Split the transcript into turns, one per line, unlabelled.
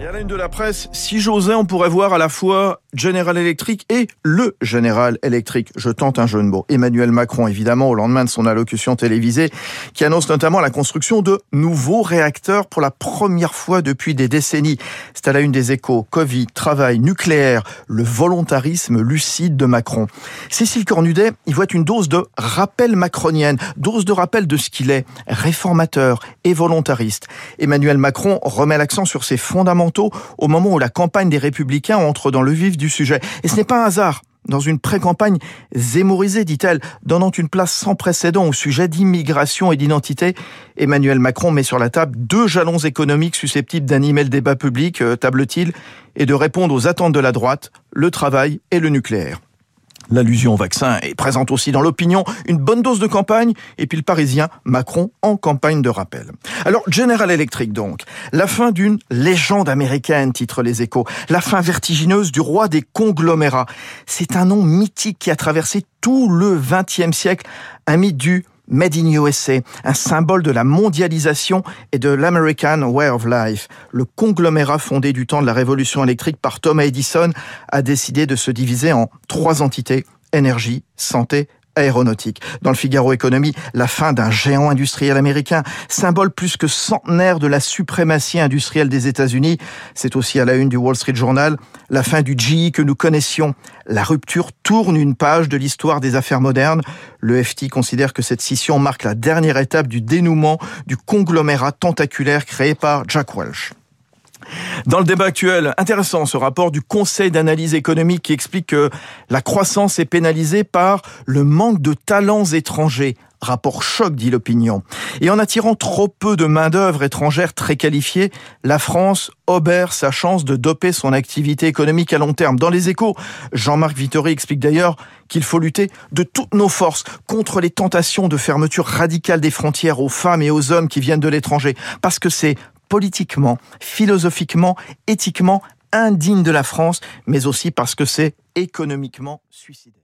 Et à la une de la presse, si j'osais, on pourrait voir à la fois General Electric et le General Electric. Je tente un jeu de mots. Emmanuel Macron, évidemment, au lendemain de son allocution télévisée, qui annonce notamment la construction de nouveaux réacteurs pour la première fois depuis des décennies. C'est à la une des échos. Covid, travail, nucléaire, le volontarisme lucide de Macron. Cécile Cornudet y voit une dose de rappel macronienne, dose de rappel de ce qu'il est, réformateur et volontariste. Emmanuel Macron remet l'accent sur ses fondamentaux au moment où la campagne des Républicains entre dans le vif Et ce n'est pas un hasard dans une pré-campagne zémorisée, dit-elle, donnant une place sans précédent au sujet d'immigration et d'identité. Emmanuel Macron met sur la table deux jalons économiques susceptibles d'animer le débat public, euh, table-t-il, et de répondre aux attentes de la droite, le travail et le nucléaire. L'allusion au vaccin est présente aussi dans l'opinion, une bonne dose de campagne, et puis le Parisien, Macron en campagne de rappel. Alors, General Electric donc, la fin d'une légende américaine, titre les échos, la fin vertigineuse du roi des conglomérats. C'est un nom mythique qui a traversé tout le XXe siècle, un mythe du Made in USA, un symbole de la mondialisation et de l'American Way of Life. Le conglomérat fondé du temps de la révolution électrique par Thomas Edison a décidé de se diviser en trois entités, énergie, santé aéronautique. Dans le Figaro Économie, la fin d'un géant industriel américain, symbole plus que centenaire de la suprématie industrielle des États-Unis. C'est aussi à la une du Wall Street Journal, la fin du GE que nous connaissions. La rupture tourne une page de l'histoire des affaires modernes. Le FT considère que cette scission marque la dernière étape du dénouement du conglomérat tentaculaire créé par Jack Welch. Dans le débat actuel, intéressant ce rapport du Conseil d'analyse économique qui explique que la croissance est pénalisée par le manque de talents étrangers. Rapport choc, dit l'opinion. Et en attirant trop peu de main-d'œuvre étrangère très qualifiée, la France obère sa chance de doper son activité économique à long terme. Dans les échos, Jean-Marc Vittori explique d'ailleurs qu'il faut lutter de toutes nos forces contre les tentations de fermeture radicale des frontières aux femmes et aux hommes qui viennent de l'étranger. Parce que c'est politiquement, philosophiquement, éthiquement indigne de la France, mais aussi parce que c'est économiquement suicidaire.